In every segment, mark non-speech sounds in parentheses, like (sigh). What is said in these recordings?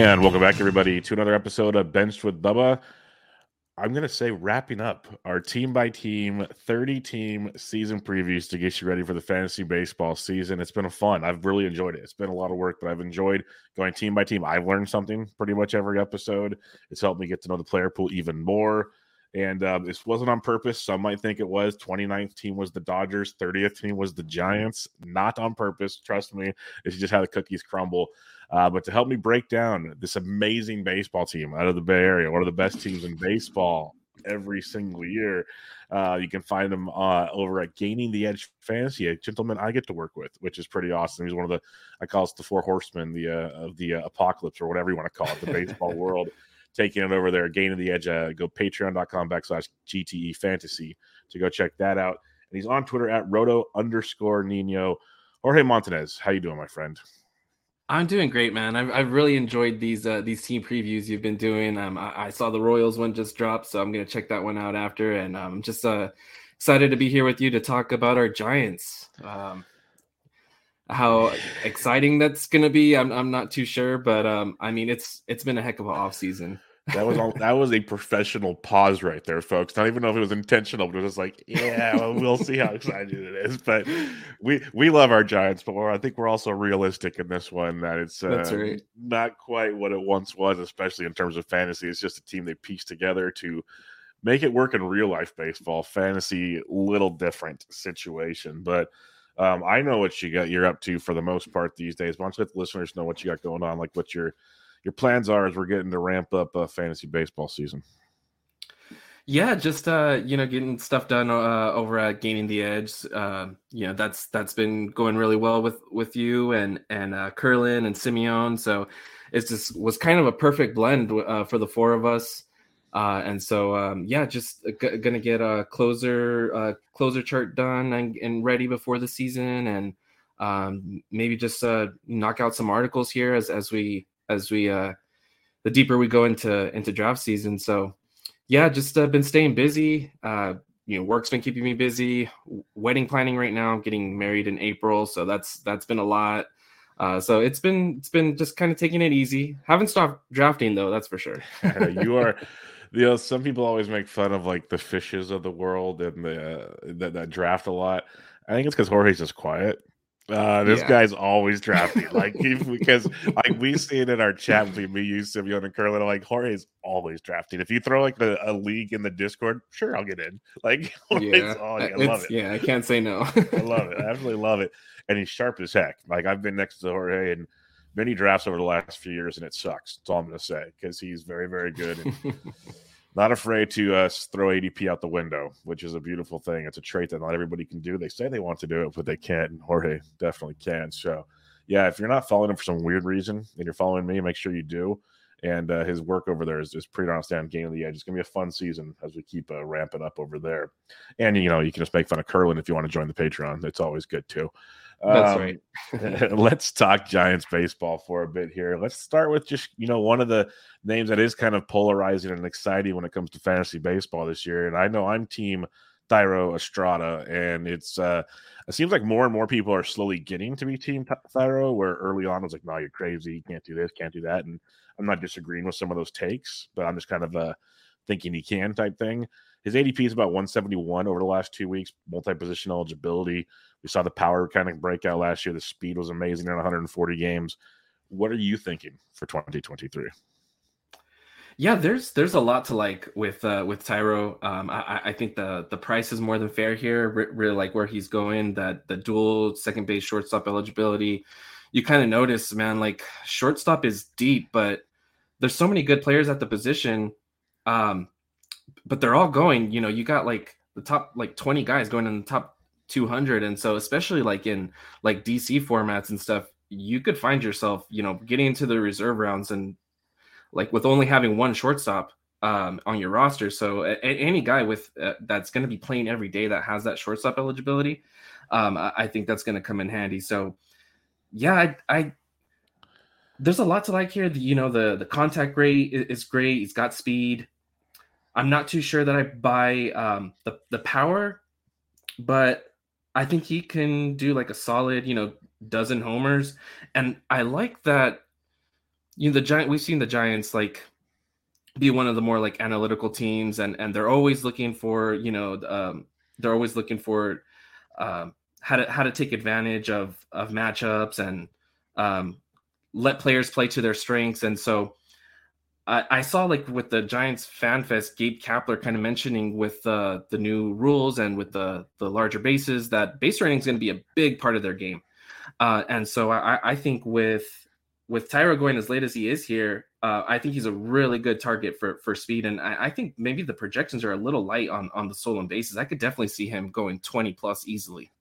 And welcome back, everybody, to another episode of Benched with Bubba. I'm going to say wrapping up our team by team, 30 team season previews to get you ready for the fantasy baseball season. It's been fun. I've really enjoyed it. It's been a lot of work, but I've enjoyed going team by team. I've learned something pretty much every episode. It's helped me get to know the player pool even more. And um, this wasn't on purpose. Some might think it was. 29th team was the Dodgers, 30th team was the Giants. Not on purpose. Trust me. It's just how the cookies crumble. Uh, but to help me break down this amazing baseball team out of the Bay Area, one of the best teams in baseball every single year, uh, you can find them uh, over at Gaining the Edge Fantasy, a gentleman I get to work with, which is pretty awesome. He's one of the, I call it the four horsemen the uh, of the uh, apocalypse or whatever you want to call it, the baseball (laughs) world. Taking it over there, gaining the edge. Uh, go patreon.com backslash GTE fantasy to go check that out. And he's on Twitter at roto underscore Nino. Jorge Montanez, how you doing, my friend? I'm doing great, man. I've, I've really enjoyed these uh, these team previews you've been doing. Um, I, I, saw the Royals one just dropped, so I'm gonna check that one out after. And I'm um, just uh, excited to be here with you to talk about our Giants. Um, how exciting that's gonna be, I'm I'm not too sure, but um, I mean it's it's been a heck of an off season. That was all. that was a professional pause right there, folks. Not even know if it was intentional, but it was like, yeah, well, we'll see how excited it is. But we we love our Giants, but I think we're also realistic in this one that it's uh, right. not quite what it once was, especially in terms of fantasy. It's just a team they pieced together to make it work in real life baseball. Fantasy, little different situation, but. Um, I know what you got. You're up to for the most part these days. Why don't you let the listeners know what you got going on, like what you're your plans are as we're getting to ramp up a fantasy baseball season. Yeah, just uh, you know, getting stuff done uh, over at Gaining the Edge. Uh, you know, that's that's been going really well with with you and and uh, Curlin and Simeon. So it just was kind of a perfect blend uh, for the four of us. Uh, and so um, yeah, just g- gonna get a closer uh, closer chart done and, and ready before the season, and um, maybe just uh, knock out some articles here as as we as we uh the deeper we go into into draft season. So yeah, just uh, been staying busy. Uh, you know, work's been keeping me busy. Wedding planning right now. I'm getting married in April, so that's that's been a lot. Uh, so it's been it's been just kind of taking it easy. Haven't stopped drafting though, that's for sure. (laughs) you are. You know, some people always make fun of like the fishes of the world and the uh, that, that draft a lot. I think it's because Jorge's just quiet. Uh, this yeah. guy's always drafting, like (laughs) because like we see it in our chat between me, you, Simeon, and Curlin. Like Jorge's always drafting. If you throw like a, a, league in the Discord, sure, I'll get in. (laughs) (laughs) Like yeah, oh, I love it. Yeah, I can't say no. I love it. I absolutely love it. And he's sharp as heck. Like I've been next to Jorge, and many drafts over the last few years, and it sucks. That's all I'm going to say because he's very, very good and not afraid to uh, throw ADP out the window, which is a beautiful thing. It's a trait that not everybody can do. They say they want to do it, but they can't. And Jorge definitely can. So, yeah, if you're not following him for some weird reason and you're following me, make sure you do. And uh, his work over there is, is pretty outstanding. Gaining the Edge. It's gonna be a fun season as we keep uh, ramping up over there. And you know, you can just make fun of Curlin if you want to join the Patreon. It's always good too. That's um, right. (laughs) (laughs) let's talk Giants baseball for a bit here. Let's start with just you know one of the names that is kind of polarizing and exciting when it comes to fantasy baseball this year. And I know I'm team Thairo Estrada, and it's uh it seems like more and more people are slowly getting to be team Thairo, where early on it was like, no, you're crazy, you can't do this, can't do that. And I'm not disagreeing with some of those takes, but I'm just kind of uh thinking he can type thing. His ADP is about 171 over the last two weeks, multi position eligibility. We saw the power kind of breakout last year. The speed was amazing in 140 games. What are you thinking for 2023? Yeah, there's there's a lot to like with uh, with Thairo. Um, I, I think the the price is more than fair here. really like where he's going. That the dual second base shortstop eligibility. You kind of notice, man. Like shortstop is deep, but there's so many good players at the position. Um, but they're all going. You know, you got like the top like 20 guys going in the top 200 and so especially like in like dc formats and stuff you could find yourself you know getting into the reserve rounds and like with only having one shortstop um, on your roster. So a- any guy with uh, that's going to be playing every day that has that shortstop eligibility um, I-, I, think that's going to come in handy. So yeah I, I there's a lot to like here. The, you know the the contact rate is great. He's got speed. I'm not too sure that i buy um, the the power but I think he can do like a solid, you know, dozen homers. And I like that, you know, the giant we've seen the Giants like be one of the more like analytical teams and and they're always looking for, you know, um, they're always looking for um, how to how to take advantage of of matchups and um, let players play to their strengths. And so I, saw like with the Giants Fan Fest, Gabe Kapler kind of mentioning with uh, the new rules and with the the larger bases that base running is going to be a big part of their game. Uh, and so I, I think with with Thairo going as late as he is here, uh, I think he's a really good target for for speed. And I, I, think maybe the projections are a little light on on the stolen bases. I could definitely see him going 20 plus easily.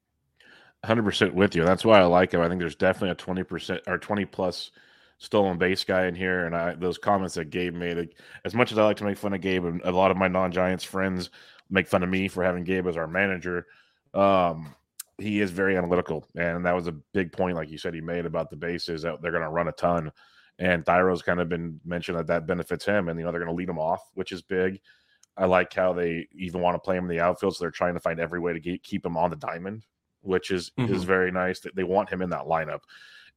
100% with you. That's why I like him. I think there's definitely a 20% or 20 plus stolen base guy in here, and I those comments that Gabe made. Like, as much as I like to make fun of Gabe, and a lot of my non-Giants friends make fun of me for having Gabe as our manager. Um, he is very analytical, and that was a big point, like you said, he made about the bases that they're going to run a ton. And Thairo's kind of been mentioned that that benefits him, and you know they're going to lead him off, which is big. I like how they even want to play him in the outfield, so they're trying to find every way to get, keep him on the diamond, which is mm-hmm. is very nice. That they want him in that lineup.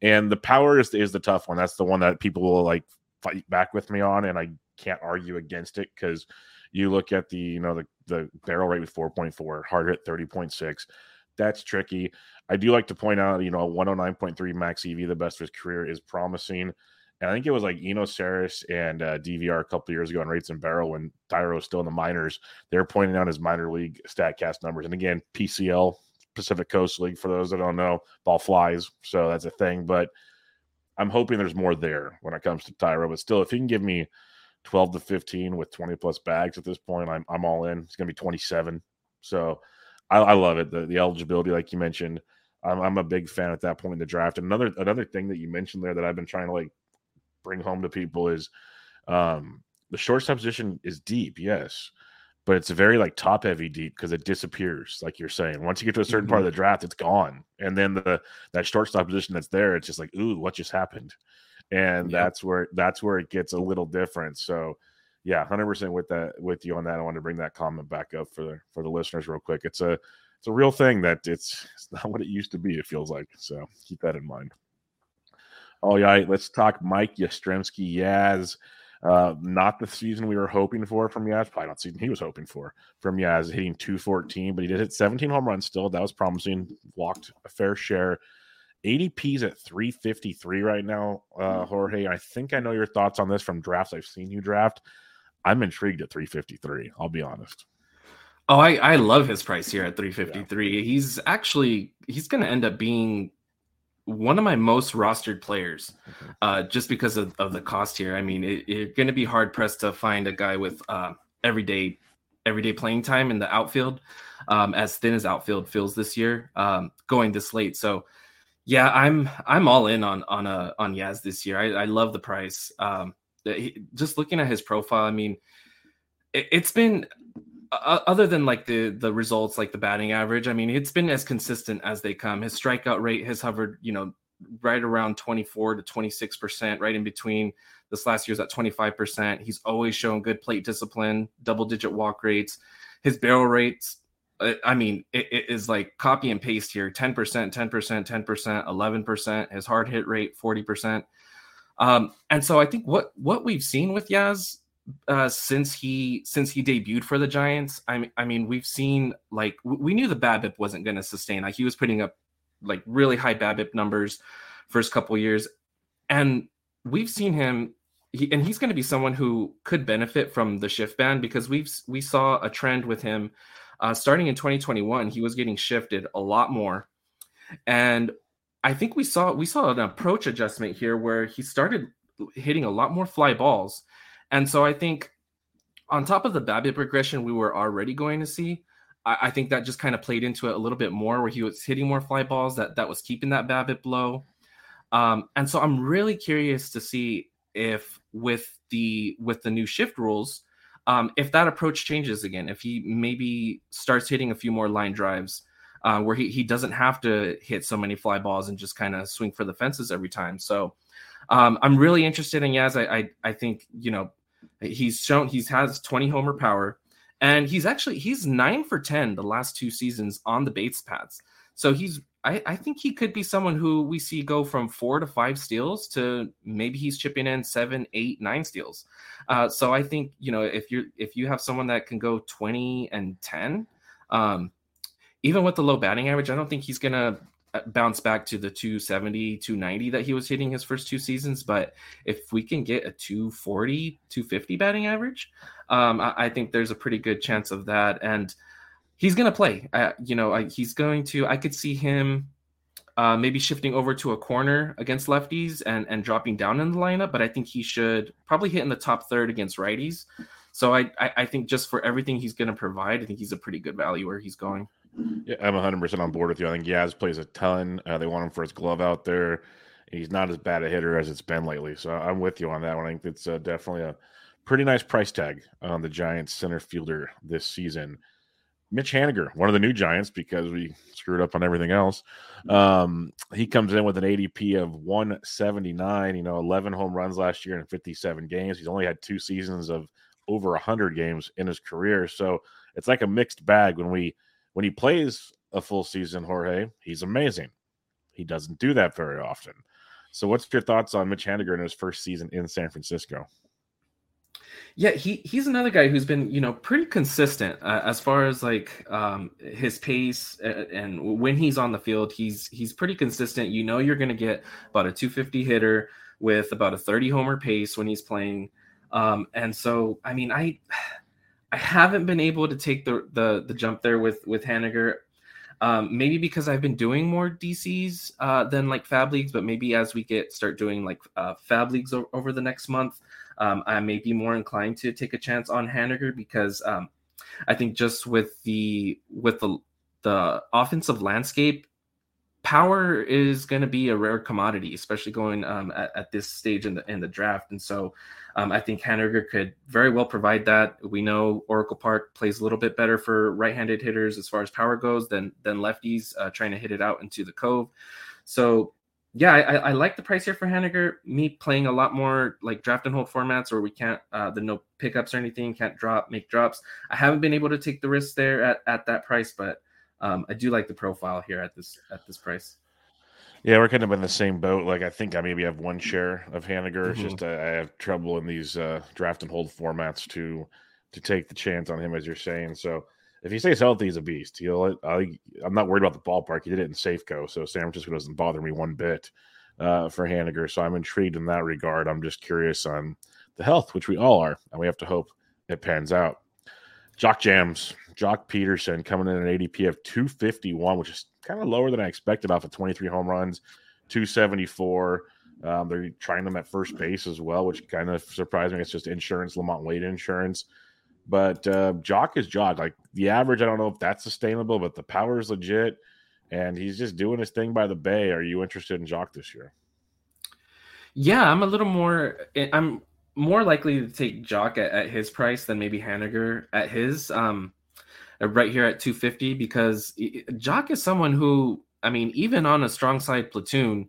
And the power is, is the tough one. That's the one that people will like fight back with me on, and I can't argue against it because you look at the you know the the barrel rate with 4.4, hard hit 30.6. That's tricky. I do like to point out, you know, 109.3 max EV, the best of his career, is promising. And I think it was like Eno Sarris and uh, DVR a couple years ago on Rates and Barrel when Thairo was still in the minors. They were pointing out his minor league Statcast numbers. And again, PCL Pacific Coast League. For those that don't know, ball flies, so that's a thing. But I'm hoping there's more there when it comes to Thairo. But still, if he can give me 12 to 15 with 20 plus bags at this point, I'm I'm all in. It's gonna be 27. So I, I love it. The, the eligibility, like you mentioned, I'm, I'm a big fan at that point in the draft. Another another thing that you mentioned there that I've been trying to like bring home to people is um, the shortstop position is deep, yes, but it's a very like top heavy deep because it disappears, like you're saying. Once you get to a certain mm-hmm. part of mm-hmm. the draft, it's gone, and then the that shortstop position that's there, it's just like, ooh, what just happened? And that's where that's where it gets a little different. So, yeah, hundred percent with that with you on that. I want to bring that comment back up for the for the listeners real quick. It's a it's a real thing that it's it's not what it used to be. It feels like so. Keep that in mind. Oh yeah all right, let's talk Mike Yastrzemski Yaz. Uh, not the season we were hoping for from Yaz. Probably not the season he was hoping for from Yaz, hitting 214, but he did hit 17 home runs still. That was promising. Walked a fair share. ADP's at 353 right now, uh, Jorge. I think I know your thoughts on this from drafts I've seen you draft. I'm intrigued at 353. I'll be honest. Oh, I, I love his price here at 353. Yeah. He's actually he's going to end up being one of my most rostered players, uh, just because of, of the cost here. I mean, it, you're going to be hard pressed to find a guy with uh, everyday everyday playing time in the outfield, um, as thin as outfield feels this year, um, going this late. So, yeah, I'm I'm all in on on a uh, on Yaz this year. I, I love the price. Um, he, just looking at his profile, I mean, it, it's been other than like the the results like the batting average i mean it's been as consistent as they come. His strikeout rate has hovered you know right around 24 to 26 percent right in between this last year's at 25 percent. He's always shown good plate discipline double digit walk rates. His barrel rates uh, i mean it, it is like copy and paste here. 10 percent 10 percent 10 percent 11 percent. His hard hit rate 40 percent. Um, and so i think what what we've seen with yaz uh, since he since he debuted for the Giants. I mean, I mean, we've seen like we knew the BABIP wasn't going to sustain. Like he was putting up like really high BABIP numbers first couple years, and we've seen him. He, and he's going to be someone who could benefit from the shift ban because we've we saw a trend with him uh, starting in 2021. He was getting shifted a lot more, and I think we saw we saw an approach adjustment here where he started hitting a lot more fly balls and so I think on top of the BABIP regression we were already going to see, I, I think that just kind of played into it a little bit more where he was hitting more fly balls that that was keeping that BABIP low. Um, and so I'm really curious to see if with the with the new shift rules, um, if that approach changes again, if he maybe starts hitting a few more line drives, uh, where he, he doesn't have to hit so many fly balls and just kind of swing for the fences every time. So um, I'm really interested in Yaz. I, I, I think you know He's shown he's has 20 homer power, and he's actually he's nine for 10 the last two seasons on the Bates paths. So he's I, I think he could be someone who we see go from four to five steals to maybe he's chipping in seven, eight, nine steals. Uh, so I think you know if you're if you have someone that can go 20 and 10, um, even with the low batting average, I don't think he's gonna bounce back to the 270 290 that he was hitting his first two seasons but if we can get a 240 250 batting average um, I, I, think there's a pretty good chance of that. And he's going to play. Uh, you know I, he's going to i could see him uh, maybe shifting over to a corner against lefties and and dropping down in the lineup but i think he should probably hit in the top third against righties. So i i, I think just for everything he's going to provide i think he's a pretty good value where he's going yeah, I'm 100% on board with you. I think Yaz plays a ton. Uh, they want him for his glove out there. He's not as bad a hitter as it's been lately. So I'm with you on that one. I think it's uh, definitely a pretty nice price tag on the Giants center fielder this season. Mitch Haniger, one of the new Giants, because we screwed up on everything else. Um, he comes in with an ADP of 179, you know, 11 home runs last year in 57 games. He's only had two seasons of over 100 games in his career. So it's like a mixed bag when we – when he plays a full season, Jorge, he's amazing. He doesn't do that very often. So, what's your thoughts on Mitch Haniger in his first season in San Francisco? Yeah, he he's another guy who's been you know pretty consistent uh, as far as like um, his pace and, and when he's on the field, he's he's pretty consistent. You know, you're going to get about a 250 hitter with about a 30 homer pace when he's playing. Um, and so, I mean, I I haven't been able to take the the, the jump there with with Haniger. Um, maybe because I've been doing more DCs uh, than like FAAB leagues, but maybe as we get start doing like uh, FAAB leagues o- over the next month, um, I may be more inclined to take a chance on Haniger because um, I think just with the with the the offensive landscape power is going to be a rare commodity, especially going um, at, at, this stage in the in the draft. And so, um, I think Haniger could very well provide that. We know Oracle Park plays a little bit better for right-handed hitters as far as power goes than than lefties uh, trying to hit it out into the cove. So. Yeah, I, I like the price here for Haniger. Me playing a lot more like draft and hold formats where we can't, uh, the no pickups or anything, can't drop, make drops. I haven't been able to take the risk there at, at that price, but um, I do like the profile here at this at this price. Yeah, we're kind of in the same boat. Like I think I maybe have one share of Haniger. It's mm-hmm. just uh, I have trouble in these uh, draft and hold formats to to take the chance on him, as you're saying. So if he stays healthy, he's a beast. He'll. I, am not worried about the ballpark. He did it in Safeco, so San Francisco doesn't bother me one bit uh, for Haniger. So I'm intrigued in that regard. I'm just curious on the health, which we all are, and we have to hope it pans out. Jock Jams, Joc Pederson coming in an ADP of 251, which is kind of lower than I expected off of 23 home runs, 274. Um, they're trying them at first base as well, which kind of surprised me. It's just insurance, LaMonte Wade insurance. But uh, Joc is Joc. Like the average, I don't know if that's sustainable, but the power is legit, and he's just doing his thing by the Bay. Are you interested in Joc this year? Yeah, I'm a little more. Eh, I'm more likely to take Joc at, at his price than maybe Haniger at his. Um, right here at 250 because Joc is someone who, I mean, even on a strong side platoon,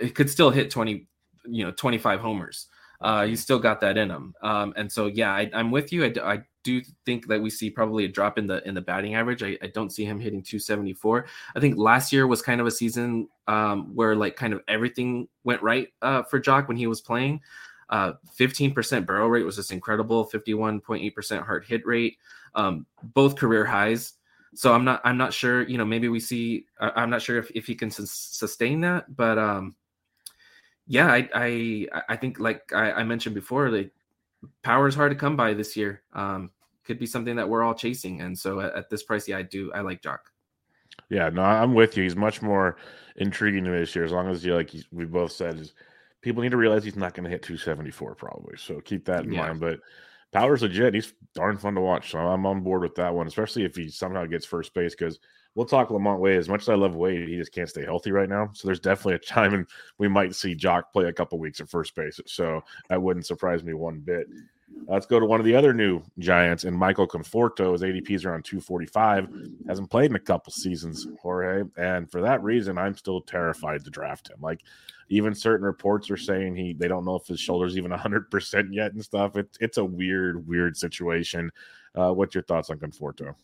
it could still hit 20, you know, 25 homers. Uh, he's still got that in him. Um, and so, yeah, I, am with you. I, I, do think that we see probably a drop in the in the batting average. I, I, don't see him hitting 274. I think last year was kind of a season um, where like kind of everything went right uh, for Joc when he was playing. Uh, 15% barrel rate was just incredible. 51.8% hard hit rate, um, both career highs. So I'm not I'm not sure. You know, maybe we see. I'm not sure if, if he can sustain that, but um, yeah, I I I think like I, I mentioned before, like power is hard to come by this year. Um, could be something that we're all chasing, and so at, at this price, yeah, I do. I like Joc. Yeah, no, I'm with you. He's much more intriguing to me this year, as long as you like. we both said people need to realize he's not going to hit 274 probably. So keep that in yeah. mind. But Power's legit. He's darn fun to watch. So I'm on board with that one, especially if he somehow gets first base because we'll talk LaMonte Wade. As much as I love Wade, he just can't stay healthy right now. So there's definitely a time and we might see Joc play a couple weeks at first base. So that wouldn't surprise me one bit. Let's go to one of the other new Giants, and Michael Conforto. His ADP is around 245. Hasn't played in a couple seasons, Jorge. And for that reason, I'm still terrified to draft him. Like, even certain reports are saying he they don't know if his shoulder's even 100% yet and stuff. It, it's a weird, weird situation. Uh, what's your thoughts on Conforto?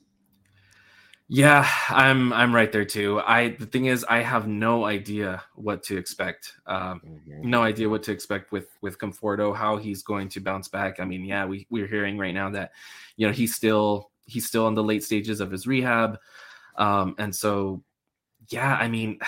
Yeah, I'm I'm right there too. I the thing is I have no idea what to expect. Um, mm-hmm. No idea what to expect with with Conforto, how he's going to bounce back. I mean, yeah, we we're hearing right now that you know he's still he's still in the late stages of his rehab, um, and so yeah, I mean,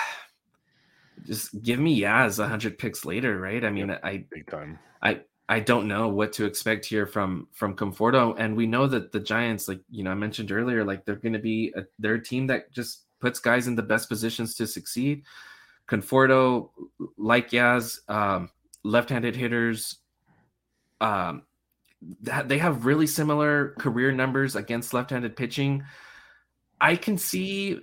(sighs) just give me Yaz a hundred picks later, right? I mean, I big time. I I don't know what to expect here from from Conforto, and we know that the Giants, like you know, I mentioned earlier, like they're going to be a, they're a team that just puts guys in the best positions to succeed. Conforto, like Yaz, um, left-handed hitters, um, that they have really similar career numbers against left-handed pitching. I can see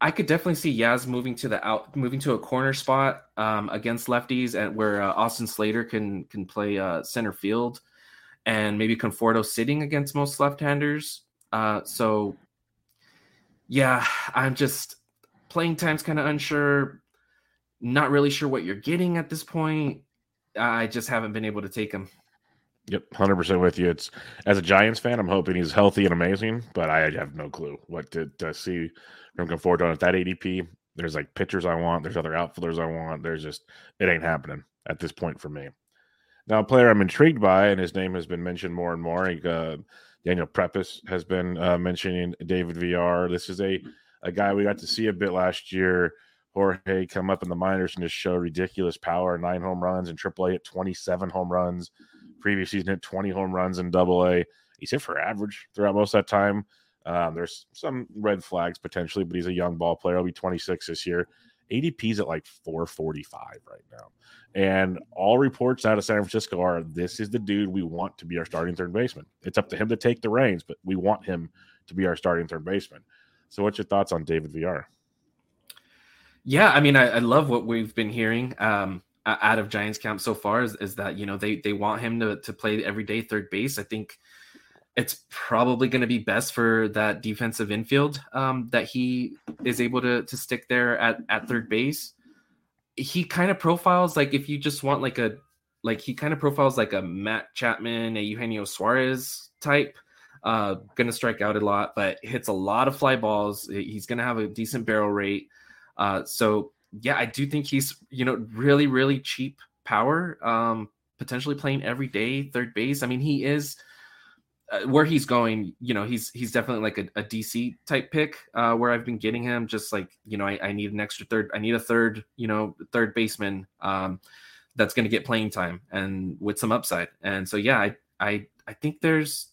I could definitely see Yaz moving to the out, moving to a corner spot um, against lefties, and where uh, Austin Slater can can play uh, center field, and maybe Conforto sitting against most left-handers. Uh, so, yeah, I'm just playing time's kind of unsure. Not really sure what you're getting at this point. I just haven't been able to take him. Yep, hundred percent with you. It's as a Giants fan, I'm hoping he's healthy and amazing, but I have no clue what to, to see from Conforto on at that ADP. There's like pitchers I want. There's other outfielders I want. There's just it ain't happening at this point for me. Now, a player I'm intrigued by, and his name has been mentioned more and more. Uh, Daniel Prepis has been uh, mentioning David Villar. This is a a guy we got to see a bit last year. Jorge come up in the minors and just show ridiculous power. Nine home runs in AAA at 27 home runs. Previous season hit 20 home runs in Double A. He's hit for average throughout most of that time. Um, there's some red flags potentially, but he's a young ball player. He'll be 26 this year. ADP's at like 445 right now. And all reports out of San Francisco are this is the dude we want to be our starting third baseman. It's up to him to take the reins, but we want him to be our starting third baseman. So, what's your thoughts on David Villar? Yeah, I mean, I, I love what we've been hearing um, out of Giants camp so far is, is that, you know, they, they want him to, to play everyday third base. I think it's probably going to be best for that defensive infield um, that he is able to to stick there at at third base. He kind of profiles like if you just want like a like he kind of profiles like a Matt Chapman, a Eugenio Suarez type. Uh, gonna strike out a lot, but hits a lot of fly balls. He's gonna have a decent barrel rate. Uh, so yeah, I do think he's you know really really cheap power. Um, potentially playing every day third base. I mean, he is uh, where he's going, you know, he's he's definitely like a, a DC type pick. Uh, where I've been getting him, just like you know, I, I need an extra third. I need a third, you know, third baseman um, that's going to get playing time and with some upside. And so, yeah, I I I think there's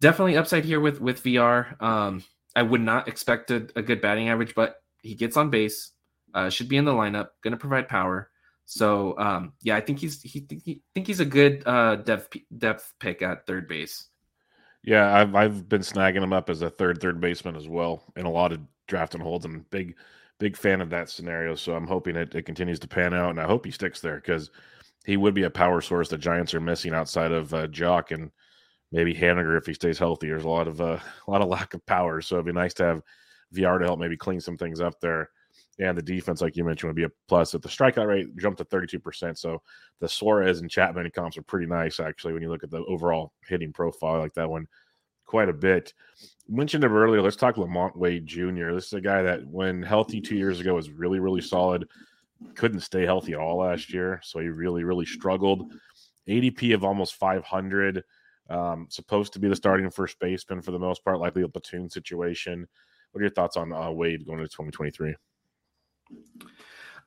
definitely upside here with with Villar. Um, I would not expect a, a good batting average, but he gets on base. Uh, should be in the lineup. Going to provide power. So um, yeah, I think he's he, he think he's a good uh, depth depth pick at third base. Yeah, I've I've been snagging him up as a third third baseman as well in a lot of draft and holds. I'm big big fan of that scenario. So I'm hoping it, it continues to pan out, and I hope he sticks there because he would be a power source the Giants are missing outside of uh, Joc and maybe Haniger if he stays healthy. There's a lot of uh, (laughs) a lot of lack of power, so it'd be nice to have Villar to help maybe clean some things up there. And the defense, like you mentioned, would be a plus. If the strikeout rate jumped to 32%, so the Suarez and Chapman comps are pretty nice actually when you look at the overall hitting profile like that one quite a bit. Mentioned him earlier. Let's talk LaMonte Wade Jr. This is a guy that, when healthy two years ago, was really, really solid. Couldn't stay healthy at all last year, so he really, really struggled. ADP of almost 500. Um, supposed to be the starting first baseman for the most part, likely a platoon situation. What are your thoughts on uh, Wade going into 2023?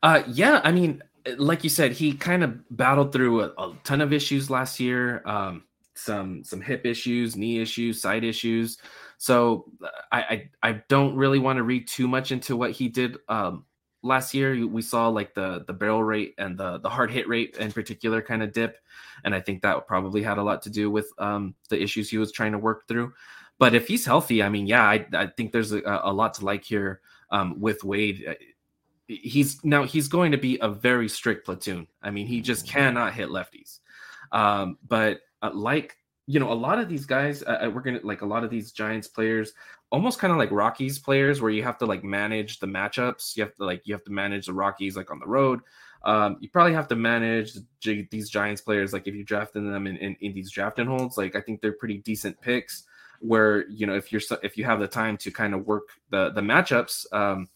Uh, yeah, I mean, like you said, he kind of battled through a, a ton of issues last year. Um, some some hip issues, knee issues, side issues. So I I, I don't really want to read too much into what he did um, last year. We saw like the the barrel rate and the the hard hit rate in particular kind of dip, and I think that probably had a lot to do with um, the issues he was trying to work through. But if he's healthy, I mean, yeah, I, I think there's a, a lot to like here um, with Wade uh, he's now he's going to be a very strict platoon. I mean, he just mm-hmm. cannot hit lefties. Um, but uh, like you know, a lot of these guys, uh, uh, we're gonna like a lot of these Giants players, almost kind of like Rockies players, where you have to like manage the matchups. You have to like you have to manage the Rockies like on the road. Um, you probably have to manage these Giants players like if you drafted them in, in, in these drafting holds. Like I think they're pretty decent picks. Where you know if you're if you have the time to kind of work the the matchups. Um,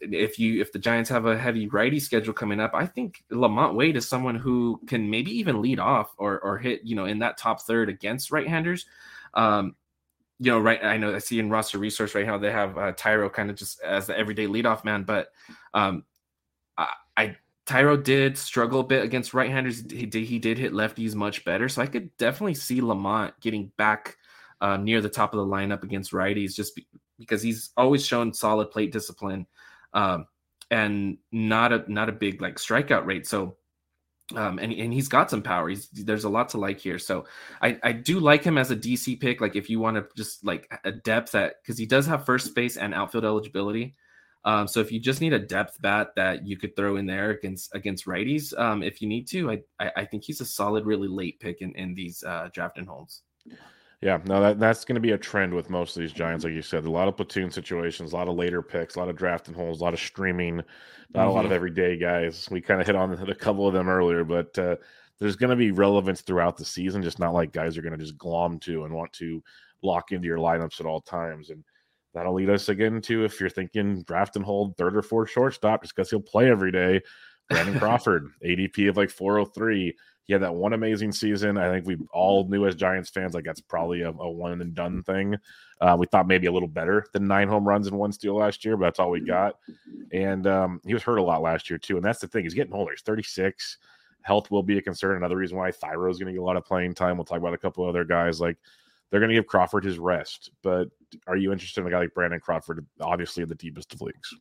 if you if the Giants have a heavy righty schedule coming up, I think LaMonte Wade is someone who can maybe even lead off or or hit you know in that top third against right-handers. Um, you know, right? I know I see in roster resource right now they have uh, Thairo kind of just as the everyday leadoff man, but um, I, I Thairo did struggle a bit against right-handers. He did he did hit lefties much better, so I could definitely see LaMonte getting back uh, near the top of the lineup against righties, just be, because he's always shown solid plate discipline um, and not a not a big like strikeout rate. So um, and, and he's got some power. He's there's a lot to like here. So I, I do like him as a DC pick. Like if you want to just like a depth at because he does have first base and outfield eligibility. Um, so if you just need a depth bat that you could throw in there against against righties, um, if you need to, I, I, I think he's a solid, really late pick in in these uh, draft and holds. Yeah, no, that, that's going to be a trend with most of these Giants, like you said. A lot of platoon situations, a lot of later picks, a lot of drafting holes, a lot of streaming, not mm-hmm. a lot of mm-hmm. everyday guys. We kind of hit on a couple of them earlier, but uh, there's going to be relevance throughout the season, just not like guys are going to just glom to and want to lock into your lineups at all times. And that'll lead us again to if you're thinking draft and hold third or fourth shortstop, just because he'll play every day. Brandon (laughs) Crawford, ADP of like 403 he had that one amazing season. I think we all knew as Giants fans like that's probably a, a one and done thing. Uh, we thought maybe a little better than nine home runs and one steal last year, but that's all we got. And um, he was hurt a lot last year too. And that's the thing; he's getting older. He's 36. Health will be a concern. Another reason why Thairo is going to get a lot of playing time. We'll talk about a couple other guys like they're going to give Crawford his rest. But are you interested in a guy like Brandon Crawford? Obviously, in the deepest of leagues.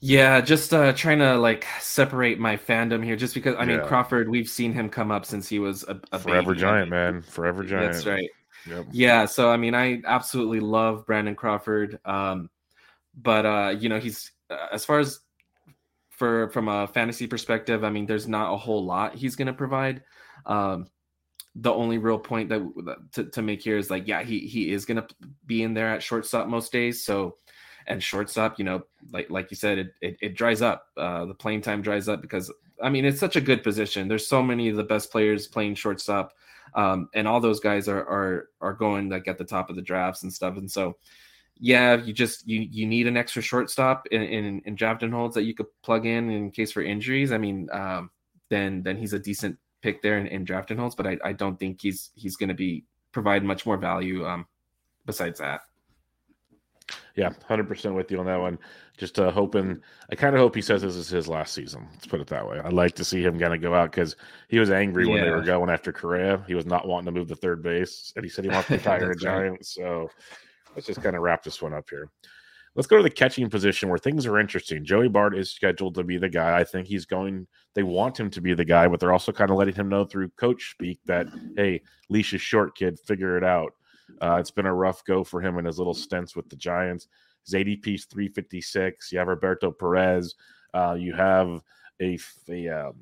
Yeah, just uh, trying to like separate my fandom here, just because I mean Crawford, we've seen him come up since he was a, a forever baby. giant, man, forever giant. That's right. Yep. Yeah, so I mean, I absolutely love Brandon Crawford, um, but uh, you know, he's uh, as far as for from a fantasy perspective, I mean, there's not a whole lot he's going to provide. Um, the only real point that to, to make here is like, yeah, he he is going to be in there at shortstop most days, so and shortstop, you know, like like you said, it it, it dries up. Uh, the playing time dries up because I mean it's such a good position. There's so many of the best players playing shortstop, um, and all those guys are are are going like at the top of the drafts and stuff. And so, yeah, you just you you need an extra shortstop in in, in draft and holds that you could plug in in case for injuries. I mean, um, then then he's a decent pick there in, in draft and holds, but I, I don't think he's he's going to be provide much more value um, besides that. Yeah, hundred percent with you on that one. Just uh, hoping, I kind of hope he says this is his last season. Let's put it that way. I'd like to see him kind of go out because he was angry yeah. when they were going after Correa. He was not wanting to move to third base, and he said he wants to (laughs) retire a Giant. Right. So let's just kind of wrap this one up here. Let's go to the catching position where things are interesting. Joey Bart is scheduled to be the guy. I think he's going. They want him to be the guy, but they're also kind of letting him know through coach speak that hey, leash is short, kid. Figure it out. Uh, it's been a rough go for him in his little stints with the Giants. His ADP is 356. You have Roberto Perez. Uh, you have a a, um,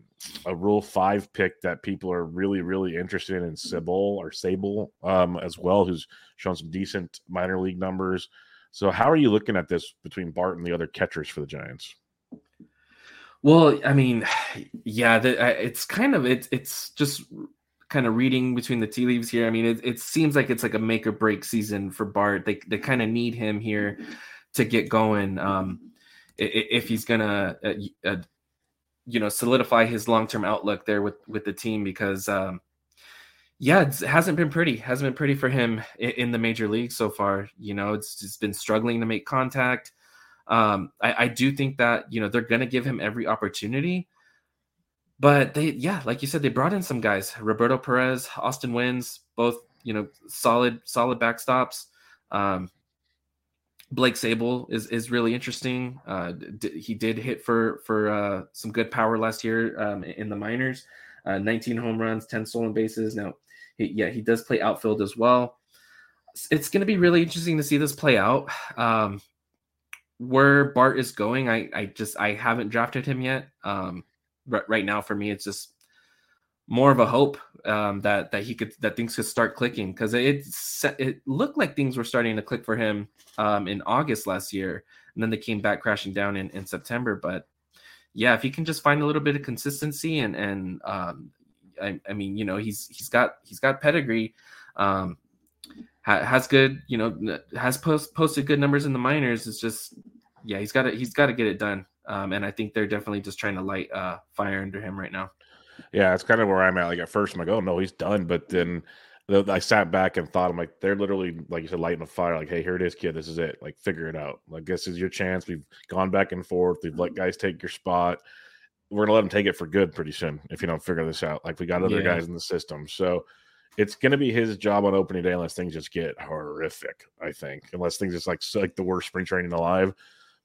a Rule Five pick that people are really really interested in, Sybil or Sabol um, as well, who's shown some decent minor league numbers. So, how are you looking at this between Bart and the other catchers for the Giants? Well, I mean, (sighs) yeah, the, it's kind of it's it's just kind of reading between the tea leaves here. I mean, it, it seems like it's like a make or break season for Bart. They they kind of need him here to get going. Um, if he's gonna uh, uh, you know solidify his long-term outlook there with with the team because um yeah it hasn't been pretty hasn't been pretty for him in, in the major league so far you know it's just been struggling to make contact um I, I do think that you know they're gonna give him every opportunity but they yeah like you said they brought in some guys roberto perez austin wynns both you know solid solid backstops um Blake Sabol is is really interesting. Uh, d- he did hit for for uh, some good power last year um, in the minors. Uh, 19 home runs, 10 stolen bases. Now, he, yeah, he does play outfield as well. It's going to be really interesting to see this play out. Um, where Bart is going, I I just I haven't drafted him yet. Um, right now, for me, it's just more of a hope um, that that he could that things could start clicking because it it looked like things were starting to click for him um, in August last year, and then they came back crashing down in, in September. But yeah, if he can just find a little bit of consistency and and um, I, I, mean, you know, he's he's got he's got pedigree, um, ha, has good, you know, has post, posted good numbers in the minors. It's just yeah, he's got to he's got to get it done. Um, and I think they're definitely just trying to light uh, fire under him right now. Yeah, it's kind of where I'm at. Like at first, I'm like, oh no, he's done. But then I sat back and thought, I'm like, they're literally, like you said, lighting a fire. Like, hey, here it is, kid. This is it. Like, figure it out. Like, this is your chance. We've gone back and forth. We've let guys take your spot. We're gonna let them take it for good pretty soon if you don't figure this out. Like, we got other yeah. guys in the system, so it's gonna be his job on opening day unless things just get horrific. I think unless things just like like the worst spring training alive.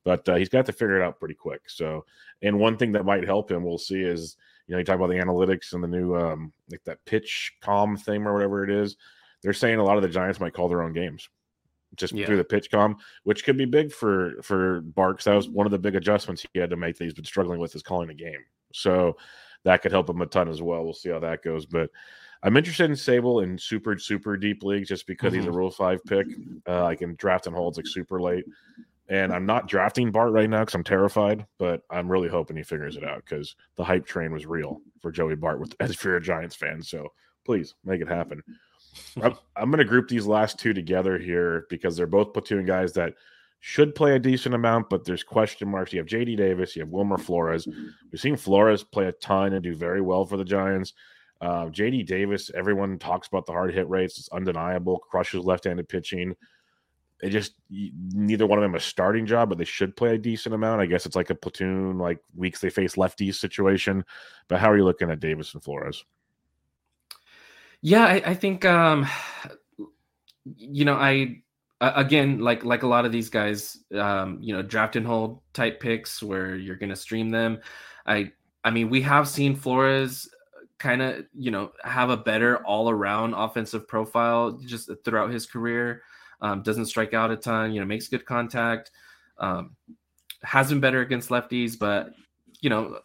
But uh, he's got to figure it out pretty quick. So, and one thing that might help him, we'll see, is you know, you talk about the analytics and the new um like that PitchCom thing or whatever it is. They're saying a lot of the Giants might call their own games just yeah. through the PitchCom, which could be big for for Barks. That was one of the big adjustments he had to make that he's been struggling with is calling a game. So that could help him a ton as well. We'll see how that goes. But I'm interested in Sabol in super super deep leagues just because mm-hmm. he's a mm-hmm. Rule Five pick. Uh, I can draft and holds like super late. And I'm not drafting Bart right now because I'm terrified, but I'm really hoping he figures it out because the hype train was real for Joey Bart with (laughs) as if you're a Giants fan. So please make it happen. I'm, (laughs) I'm going to group these last two together here because they're both platoon guys that should play a decent amount, but there's question marks. You have JD Davis, you have Wilmer Flores. We've seen Flores play a ton and do very well for the Giants. Uh, JD Davis, everyone talks about the hard hit rates. It's undeniable. Crushes left handed pitching it just neither one of them a starting job, but they should play a decent amount. I guess it's like a platoon, like weeks they face lefties situation. But how are you looking at Davis and Flores? Yeah, I, I think um, you know I again like like a lot of these guys, um, you know, draft and hold type picks where you're going to stream them. I I mean, we have seen Flores kind of you know have a better all around offensive profile just throughout his career um, doesn't strike out a ton, you know, makes good contact, um, has been better against lefties, but you know,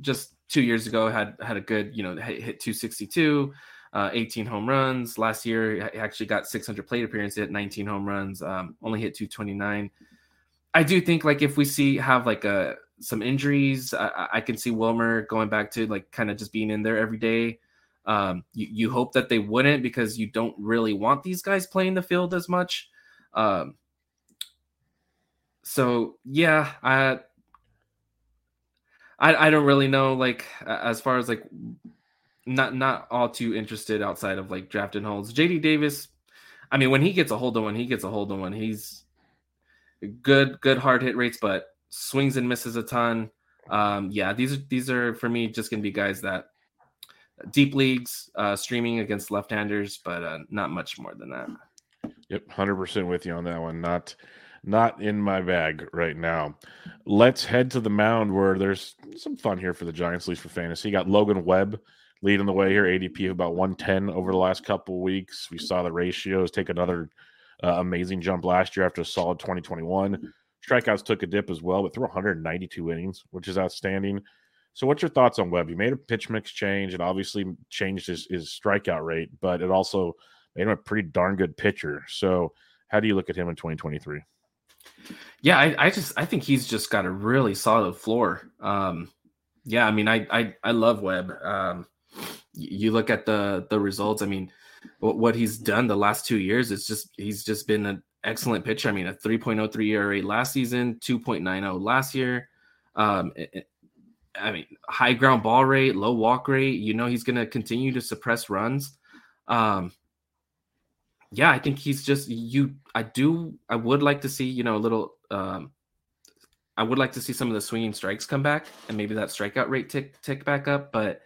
just two years ago had had a good, you know, hit 262, uh, 18 home runs. Last year, he actually got 600 plate appearances, hit 19 home runs, um, only hit 229. I do think like if we see have like a some injuries, I, I can see Wilmer going back to like kind of just being in there every day. Um, you, you hope that they wouldn't because you don't really want these guys playing the field as much. Um, so yeah, I, I I don't really know like as far as like not not all too interested outside of like drafting holds. JD Davis, I mean when he gets a hold of one, he gets a hold of one. He's good good hard hit rates, but swings and misses a ton. Um, yeah, these are these are for me just gonna be guys that deep leagues, uh, streaming against left-handers, but uh, not much more than that. Yep, hundred percent with you on that one. Not not in my bag right now. Let's head to the mound where there's some fun here for the Giants, at least for fantasy. You got Logan Webb leading the way here, ADP of about 110 over the last couple weeks. We saw the ratios take another uh, amazing jump last year after a solid 2021. Strikeouts took a dip as well, but threw 192 innings, which is outstanding. So, what's your thoughts on Webb? He made a pitch mix change and obviously changed his, his strikeout rate, but it also made him a pretty darn good pitcher. So, how do you look at him in 2023? Yeah, I, I just I think he's just got a really solid floor. Um, yeah, I mean, I I, I love Webb. Um, you look at the the results. I mean, what he's done the last two years is just he's just been an excellent pitcher. I mean, a 3.03 ERA last season, 2.90 last year. Um, I mean, high ground ball rate, low walk rate. You know, he's going to continue to suppress runs. Um, yeah, I think he's just you. I do. I would like to see you know a little. Um, I would like to see some of the swinging strikes come back and maybe that strikeout rate tick tick back up. But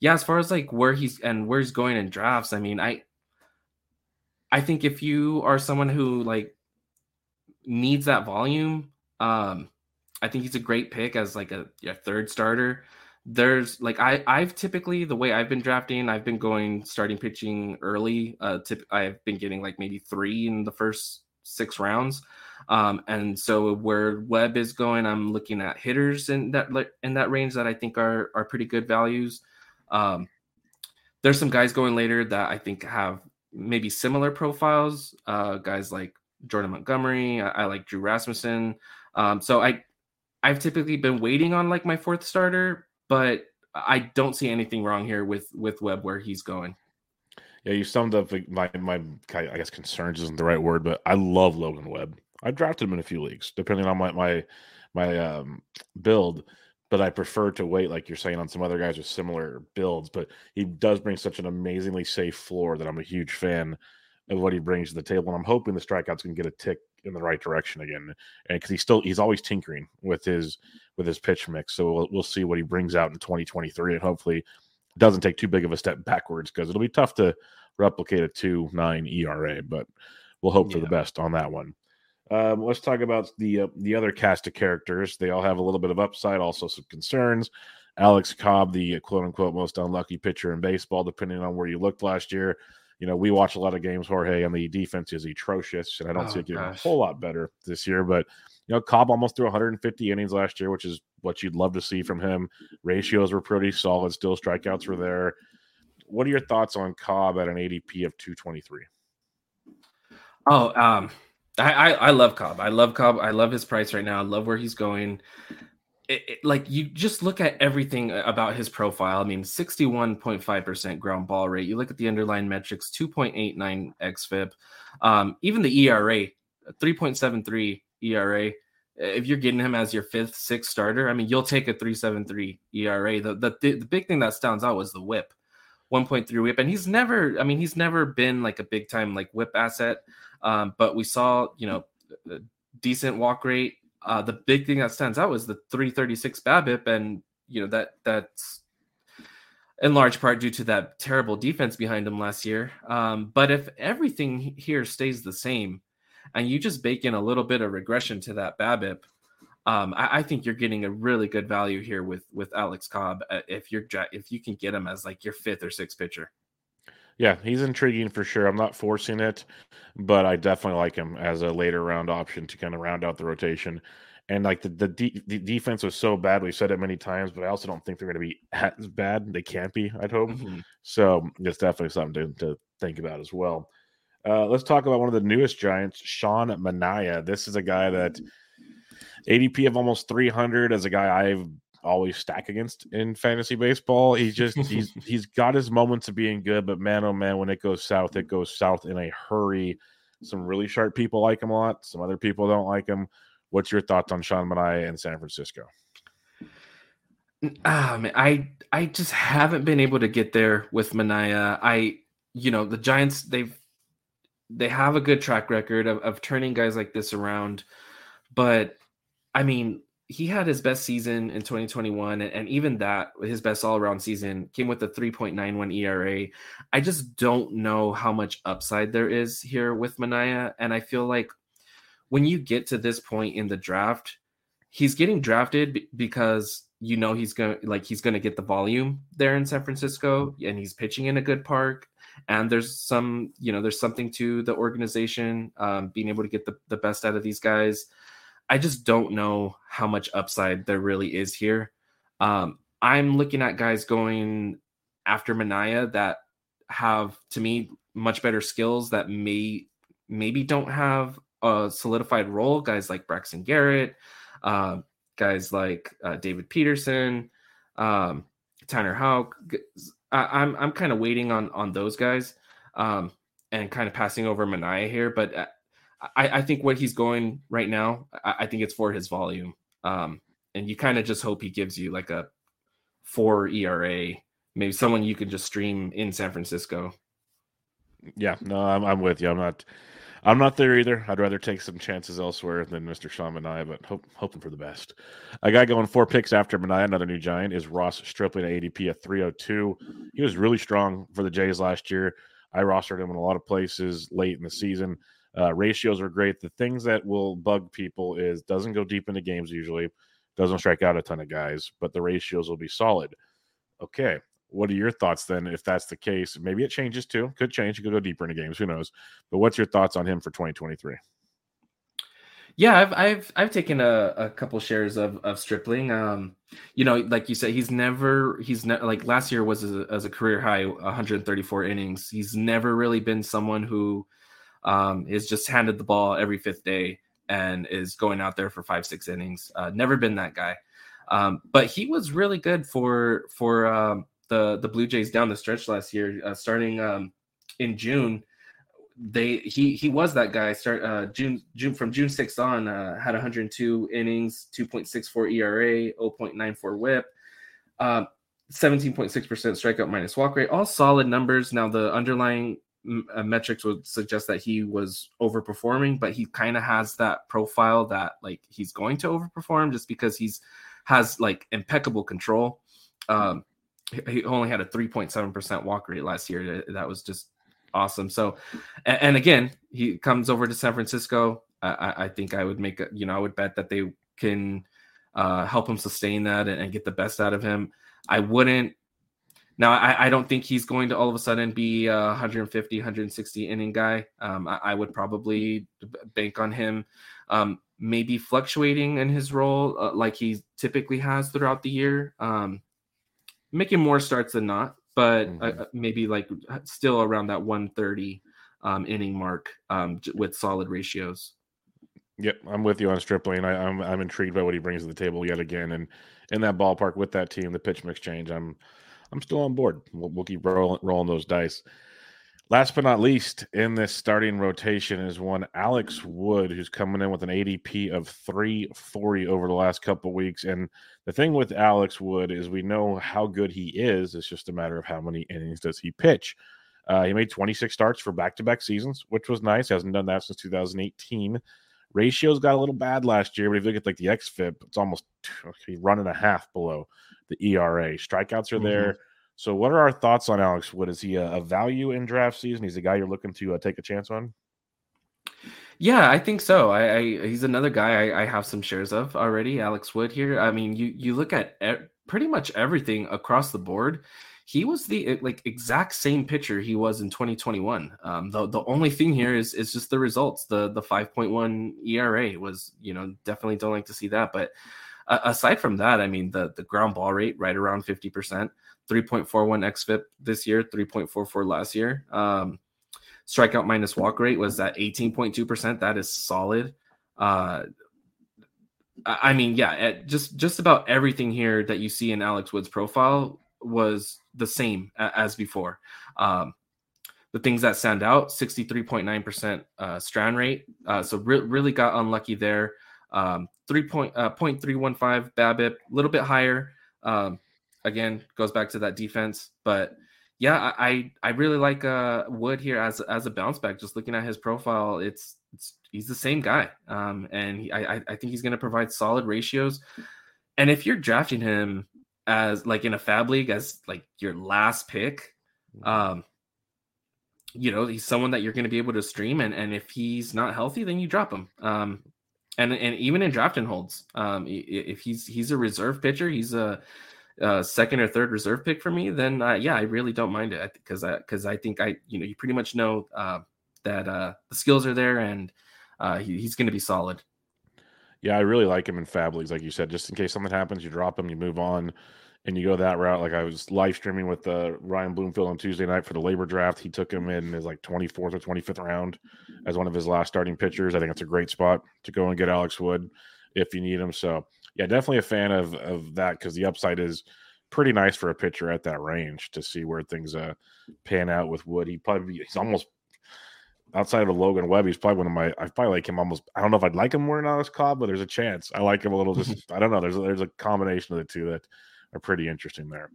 yeah, as far as like where he's and where he's going in drafts, I mean, I I think if you are someone who like needs that volume, um, I think he's a great pick as like a, a third starter there's like I I've typically the way I've been drafting, I've been going starting pitching early. Uh, tip, I've been getting like maybe three in the first six rounds. Um, and so where Webb is going, I'm looking at hitters in that in that range that I think are are pretty good values. Um, there's some guys going later that I think have maybe similar profiles. Uh, guys like Jordan Montgomery, I, I like Drew Rasmussen. Um, so I I've typically been waiting on like my fourth starter, but I don't see anything wrong here with with Webb where he's going. Yeah, you summed up my my I guess concerns isn't the right word, but I love Logan Webb. I drafted him in a few leagues, depending on my my my um, build. But I prefer to wait, like you're saying, on some other guys with similar builds. But he does bring such an amazingly safe floor that I'm a huge fan of what he brings to the table. And I'm hoping the strikeouts can get a tick in the right direction again. And because he's still he's always tinkering with his with his pitch mix. So we'll, we'll see what he brings out in 2023, and hopefully doesn't take too big of a step backwards because it'll be tough to replicate a two nine ERA. But we'll hope yeah. for the best on that one. Um, let's talk about the uh, the other cast of characters. They all have a little bit of upside, also some concerns. Alex Cobb, the quote unquote most unlucky pitcher in baseball, depending on where you looked last year you know, we watch a lot of games, Jorge, and the defense is atrocious, and I don't oh, see it getting gosh. a whole lot better this year. But you know, Cobb almost threw 150 innings last year, which is what you'd love to see from him. Ratios were pretty solid, still strikeouts were there. What are your thoughts on Cobb at an ADP of 223? Oh, um, I, I, I love Cobb. I love Cobb. I love his price right now. I love where he's going it, it, like you just look at everything about his profile. I mean, 61.5% ground ball rate. You look at the underlying metrics, 2.89 xFIP. Um, even the ERA, 3.73 ERA. If you're getting him as your fifth, sixth starter, I mean, you'll take a 3.73 ERA. The, the, the big thing that stands out was the whip. 1.3 whip and he's never i mean he's never been like a big time like whip asset um, but we saw you know decent walk rate uh, the big thing that stands out was the 336 BABIP, and you know that that's in large part due to that terrible defense behind him last year. Um, but if everything here stays the same, and you just bake in a little bit of regression to that BABIP, um, I, I, think you're getting a really good value here with with Alex Cobb uh, if you're if you can get him as like your fifth or sixth pitcher. Yeah, he's intriguing for sure. I'm not forcing it, but I definitely like him as a later round option to kind of round out the rotation. And like the the, de- the defense was so bad, we said it many times, but I also don't think they're going to be as bad. They can't be, I'd hope. Mm-hmm. So it's definitely something to, to think about as well. Uh, let's talk about one of the newest Giants, Sean Manaea. This is a guy that ADP of almost 300 as a guy I've always stack against in fantasy baseball. He's just (laughs) he's he's got his moments of being good, but man oh man, when it goes south, it goes south in a hurry. Some really sharp people like him a lot. Some other people don't like him. What's your thoughts on Sean Manaea in San Francisco? Ah, man, I I just haven't been able to get there with Manaea. I you know the Giants they've they have a good track record of, of turning guys like this around, but I mean he had his best season in 2021 and, even that his best all-around season came with a 3.91 era i just don't know how much upside there is here with manaea and i feel like when you get to this point in the draft, he's getting drafted because you know he's gonna like he's gonna get the volume there in San Francisco, and he's pitching in a good park. And there's some, you know, there's something to the organization um, being able to get the, the best out of these guys. I just don't know how much upside there really is here. Um, I'm looking at guys going after Manaea that have, to me, much better skills that may maybe don't have a solidified role. Guys like Braxton Garrett, uh, guys like uh, David Peterson, um, Tanner Houck. I, am I'm, I'm kind of waiting on on those guys, um, and kind of passing over Manaea here. But uh, I, I think what he's going right now, I, I think it's for his volume. Um, and you kind of just hope he gives you like a four ERA, maybe someone you can just stream in San Francisco. Yeah, no, I'm, I'm with you. I'm not I'm not there either. I'd rather take some chances elsewhere than Mr. Sean Manaea, but hope, hoping for the best. A guy going four picks after Manaea, another new giant, is Ross Stripling at ADP at 302. He was really strong for the Jays last year. I rostered him in a lot of places late in the season. Uh, ratios are great. The things that will bug people is doesn't go deep into games usually, doesn't strike out a ton of guys, but the ratios will be solid. Okay, what are your thoughts then if that's the case? Maybe it changes too. Could change. Could go deeper into games. Who knows? But what's your thoughts on him for 2023? Yeah, I've I've I've taken a, a couple shares of of Stripling. Um, you know, like you said, he's never he's never like last year was as a, as a career high 134 innings. He's never really been someone who um, is just handed the ball every fifth day and is going out there for five six innings. Uh, never been that guy. Um, but he was really good for for um, the the Blue Jays down the stretch last year, uh, starting um, in June. They he he was that guy. Start uh, June June from June 6th on uh, had 102 innings, 2.64 ERA, 0.94 WHIP, uh, 17.6% strikeout minus walk rate. All solid numbers. Now the underlying uh, metrics would suggest that he was overperforming, but he kind of has that profile that like he's going to overperform just because he's has like impeccable control. Um, he only had a 3.7% walk rate last year. That was just awesome. So, and, and again, he comes over to San Francisco. I, I, think I would make a, you know, I would bet that they can uh, help him sustain that and, and, get the best out of him. I wouldn't. Now, I, I, don't think he's going to all of a sudden be a 150, 160 inning guy. Um, I, I, would probably bank on him um, maybe fluctuating in his role uh, like he typically has throughout the year. Um, making more starts than not, but uh, mm-hmm. uh, maybe like still around that 130 um, inning mark um, with solid ratios. Yep, I'm with you on Stripling. I, am I'm, I'm intrigued by what he brings to the table yet again, and in that ballpark with that team, the pitch mix change, I'm I'm still on board. We'll, we'll keep rolling, rolling those dice. Last but not least, in this starting rotation is one Alex Wood, who's coming in with an ADP of 340 over the last couple weeks. And the thing with Alex Wood is we know how good he is. It's just a matter of how many innings does he pitch. Uh, he made 26 starts for back-to-back seasons, which was nice. Hasn't done that since 2018. Ratios got a little bad last year, but if you look at like the XFIP, it's almost he's running a half below the ERA. Strikeouts are mm-hmm. there. So, what are our thoughts on Alex Wood? Is he a, a value in draft season? He's a guy you're looking to uh, take a chance on. Yeah, I think so. I, I he's another guy I, I, have some shares of already. Alex Wood here. I mean, you you look at e- pretty much everything across the board. He was the like exact same pitcher he was in 2021. Um, the the only thing here is is just the results. The the 5.1 ERA was you know definitely don't like to see that. But uh, aside from that, I mean the the ground ball rate right around 50 percent. 3.41 xFIP this year, 3.44 last year. Um, strikeout minus walk rate was at 18.2%. That is solid. Uh, I mean, yeah, just just about everything here that you see in Alex Wood's profile was the same as before. Um, the things that stand out 63.9% uh, strand rate. Uh, so re- really got unlucky there. Um, 3 point, uh, 0.315 BABIP, a little bit higher. Um, again goes back to that defense. But yeah, I I really like uh, Wood here as as a bounce back. Just looking at his profile, it's, it's he's the same guy, um, and he, I I think he's going to provide solid ratios. And if you're drafting him as like in a FAAB league as like your last pick, um, you know, he's someone that you're going to be able to stream, and and if he's not healthy, then you drop him. Um, and and even in draft and holds, um, if he's he's a reserve pitcher, he's a, a second or third reserve pick for me. Then uh, yeah, I really don't mind it because I because I think I you know you pretty much know uh, that uh, the skills are there and uh, he, he's going to be solid. Yeah, I really like him in FAAB Leagues, like you said. Just in case something happens, you drop him, you move on and you go that route. Like I was live streaming with uh, Ryan Bloomfield on Tuesday night for the LABR draft. He took him in his like 24th or 25th round as one of his last starting pitchers. I think it's a great spot to go and get Alex Wood if you need him. So yeah, definitely a fan of of that because the upside is pretty nice for a pitcher at that range to see where things uh pan out with Wood. He probably he's almost outside of Logan Webb, he's probably one of my. I probably like him almost. I don't know if I'd like him more than Alex Cobb, but there's a chance. I like him a little. Just (laughs) I don't know. There's a, there's a combination of the two that are pretty interesting there.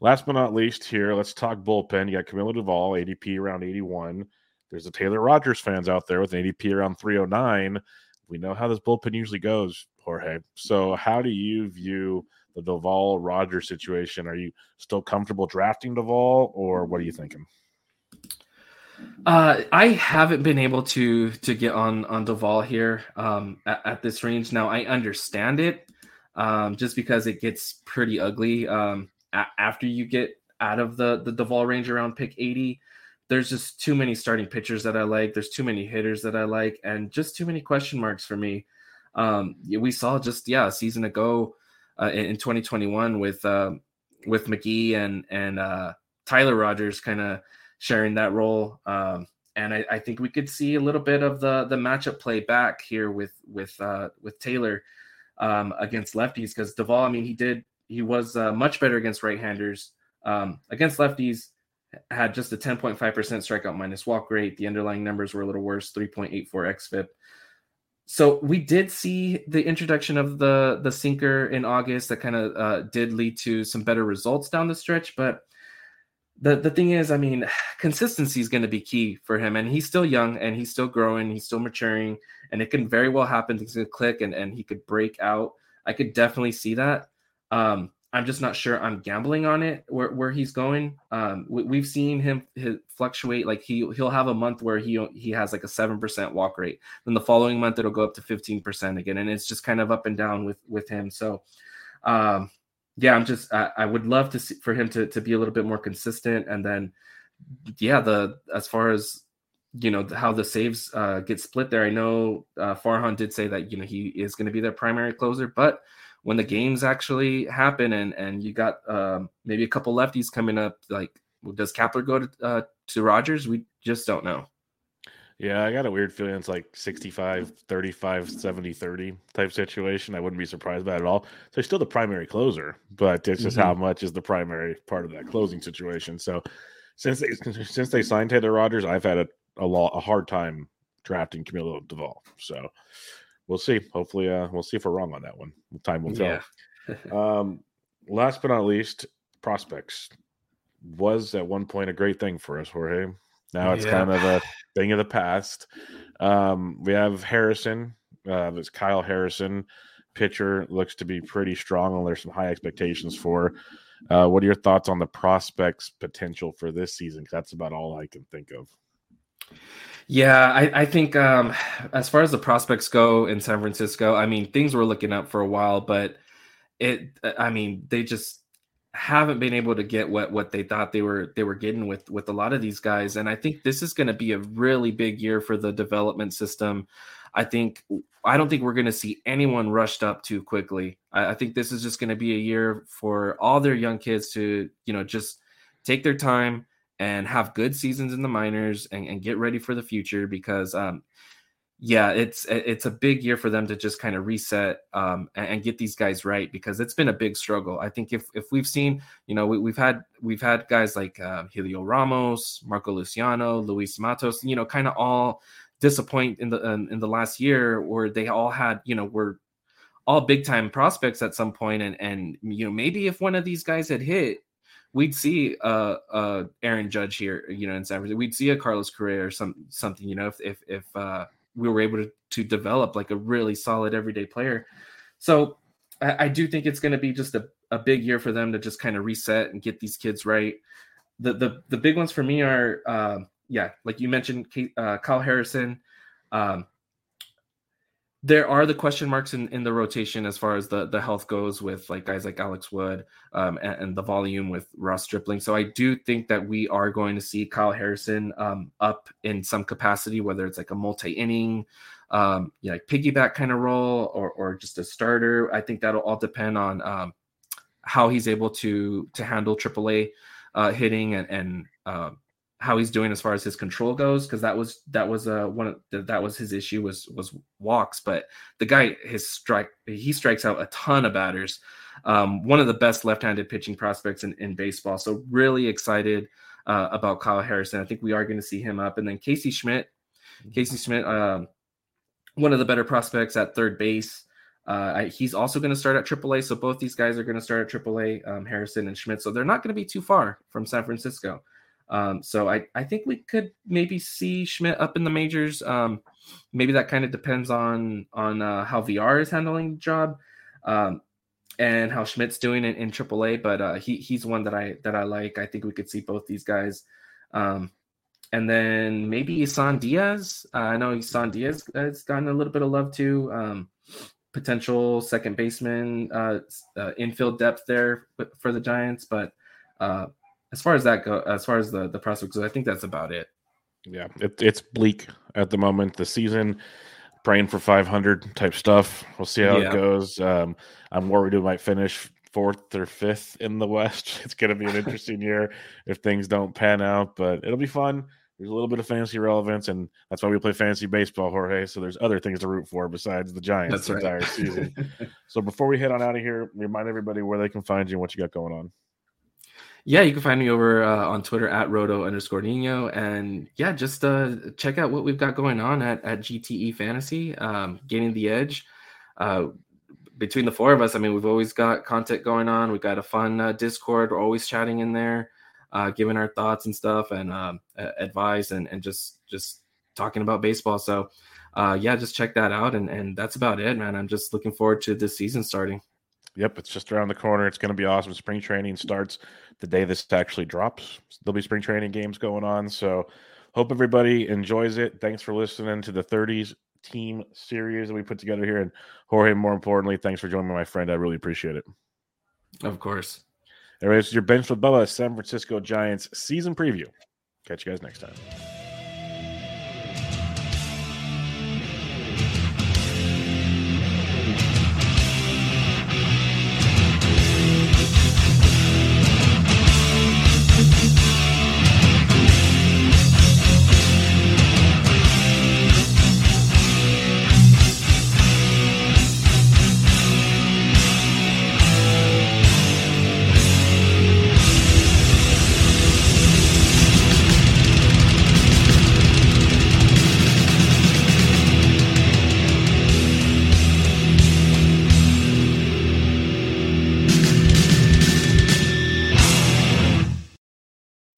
Last but not least, here, let's talk bullpen. You got Camilo Doval, ADP around 81. There's the Taylor Rogers fans out there with an ADP around 309. We know how this bullpen usually goes, Jorge. So, how do you view the Doval Rogers situation? Are you still comfortable drafting Doval, or what are you thinking? Uh, I haven't been able to to get on on Doval here um, at, at, this range. Now I understand it um, just because it gets pretty ugly um, a- after you get out of the the Doval range around pick 80. There's just too many starting pitchers that I like. There's too many hitters that I like, and just too many question marks for me. Um, we saw just yeah a season ago uh, in, in, 2021 with uh, with McGee and and uh, Tyler Rogers kind of sharing that role. Um, and I, I, think we could see a little bit of the the matchup play back here with with uh, with Taylor um, against lefties because Doval, I mean, he did he was uh, much better against right-handers. Um, against lefties, had just a 10.5% strikeout minus walk rate. The underlying numbers were a little worse, 3.84 xFIP. So we did see the introduction of the the sinker in August that kind of uh, did lead to some better results down the stretch, but the the thing is, I mean, (sighs) consistency is going to be key for him, and he's still young and he's still growing, he's still maturing, and it can very well happen. Things could click, and and he could break out. I could definitely see that. Um, I'm just not sure I'm gambling on it where, where he's going. Um, we, have seen him fluctuate. Like he he'll have a month where he he has like a seven percent walk rate. Then the following month it'll go up to fifteen percent again, and it's just kind of up and down with with him. So, um, yeah, I'm just I, I would love to see for him to to be a little bit more consistent, and then yeah, the as far as you know how the saves uh, get split there. I know uh, Farhan did say that you know he is going to be their primary closer, but when the games actually happen and and you got um, maybe a couple lefties coming up, like does Kapler go to uh, to Rogers? We just don't know. Yeah, I got a weird feeling it's like 65, 35, 70, 30 type situation. I wouldn't be surprised by it at all. So he's still the primary closer, but it's just mm-hmm. how much is the primary part of that closing situation. So since they since they signed Taylor Rogers, I've had a a, lot, a hard time drafting Camilo Doval. So we'll see. Hopefully, uh, we'll see if we're wrong on that one. Time will tell. Yeah. (laughs) um, last but not least, prospects was at one point a great thing for us, Jorge. Now it's yeah. kind of a thing of the past. Um, we have Harrison. Uh, it's Kyle Harrison, pitcher, looks to be pretty strong, and there's some high expectations for. Uh, what are your thoughts on the prospects' potential for this season? That's about all I can think of. Yeah, I, I think um, as far as the prospects go in San Francisco, I mean things were looking up for a while, but it, I mean, they just haven't been able to get what what they thought they were they were getting with with a lot of these guys. And i think this is going to be a really big year for the development system. I think i don't think we're going to see anyone rushed up too quickly. I, I think this is just going to be a year for all their young kids to you know just take their time and have good seasons in the minors and, and get ready for the future because um, yeah, it's it's a big year for them to just kind of reset um, and, get these guys right because it's been a big struggle. I think if if we've seen, you know, we, have had we've had guys like uh, Heliot Ramos, Marco Luciano, Luis Matos, you know, kind of all disappoint in the in, in the last year, where they all had, you know, were all big time prospects at some point, and and you know maybe if one of these guys had hit, we'd see uh uh Aaron Judge here, you know, in San Francisco. We'd see a Carlos Correa or some something, you know, if if if uh we were able to, to develop like a really solid everyday player. So I, I do think it's going to be just a, a big year for them to just kind of reset and get these kids right. The, the the big ones for me are uh, yeah, like you mentioned, uh, Kyle Harrison. Um, there are the question marks in, in the rotation as far as the the health goes with like guys like Alex Wood um, and, and, the volume with Ross Stripling. So I do think that we are going to see Kyle Harrison um, up in some capacity, whether it's like a multi inning, um, yeah, like piggyback kind of role or or just a starter. I think that'll all depend on um, how he's able to to handle AAA uh, hitting and and um, how he's doing as far as his control goes because that was that was uh one of the, that was his issue was was walks but the guy his strike he strikes out a ton of batters um, one of the best left-handed pitching prospects in, in baseball so really excited uh, about Kyle Harrison I think we are going to see him up and then Casey schmidt Casey schmidt um, one of the better prospects at third base uh, he's also going to start at AAA, so both these guys are going to start at AAA, um, Harrison and Schmidt. So they're not going to be too far from San Francisco. Um, so I, I think we could maybe see Schmidt up in the majors. Um, maybe that kind of depends on on uh, how Villar is handling the job um, and how Schmidt's doing it in AAA. But uh, he he's one that I that I like. I think we could see both these guys. Um, and then maybe Isan Diaz. Uh, I know Isan Diaz has gotten a little bit of love too. Um, potential second baseman, uh, uh, infield depth there for the Giants, but uh, as far as that go, as far as the the prospects, I think that's about it. Yeah, it, it's bleak at the moment. The season, praying for 500 type stuff. We'll see how yeah. it goes. Um, I'm worried we might finish fourth or fifth in the West. (laughs) It's going to be an (laughs) interesting year if things don't pan out, but it'll be fun. There's a little bit of fantasy relevance, and that's why we play fantasy baseball, Jorge. So there's other things to root for besides the Giants that's the right. entire season. (laughs) so before we head on out of here, remind everybody where they can find you and what you got going on. Yeah, you can find me over uh, on Twitter at roto underscore Nino. And yeah, just uh, check out what we've got going on at, at GTE Fantasy, um, Gaining the Edge. Uh, between the four of us, I mean, we've always got content going on. We've got a fun uh, Discord. We're always chatting in there, uh, giving our thoughts and stuff and um, advice and, and just just talking about baseball. So uh, yeah, just check that out. And, and that's about it, man. I'm just looking forward to this season starting. Yep, it's just around the corner. It's going to be awesome. Spring training starts the day this actually drops. There'll be spring training games going on. So, hope everybody enjoys it. Thanks for listening to the 30s team series that we put together here. And Jorge, more importantly, thanks for joining me, my friend. I really appreciate it. Of course. Anyways, your bench with Bubba, San Francisco Giants season preview. Catch you guys next time.